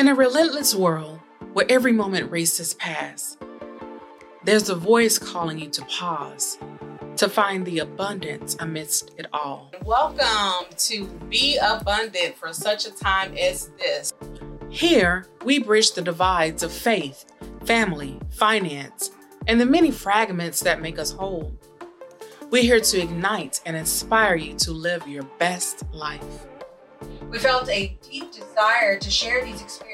In a relentless world where every moment races past, there's a voice calling you to pause, to find the abundance amidst it all. Welcome to Be Abundant for such a time as this. Here, we bridge the divides of faith, family, finance, and the many fragments that make us whole. We're here to ignite and inspire you to live your best life. We felt a deep desire to share these experiences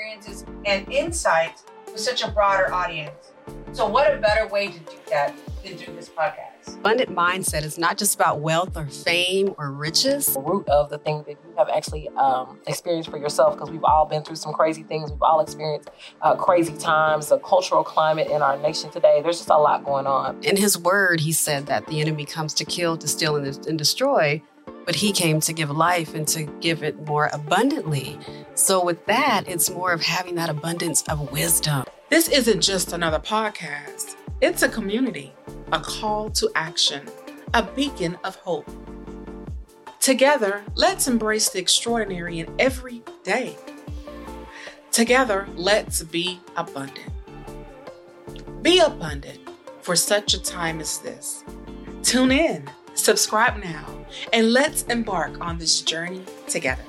and insights with such a broader audience. So, what a better way to do that than through this podcast? Abundant mindset is not just about wealth or fame or riches. The root of the thing that you have actually um, experienced for yourself, because we've all been through some crazy things. We've all experienced uh, crazy times, the cultural climate in our nation today. There's just a lot going on. In his word, he said that the enemy comes to kill, to steal, and, and destroy but he came to give life and to give it more abundantly. So, with that, it's more of having that abundance of wisdom. This isn't just another podcast, it's a community, a call to action, a beacon of hope. Together, let's embrace the extraordinary in every day. Together, let's be abundant. Be abundant for such a time as this. Tune in, subscribe now, and let's embark on this journey together.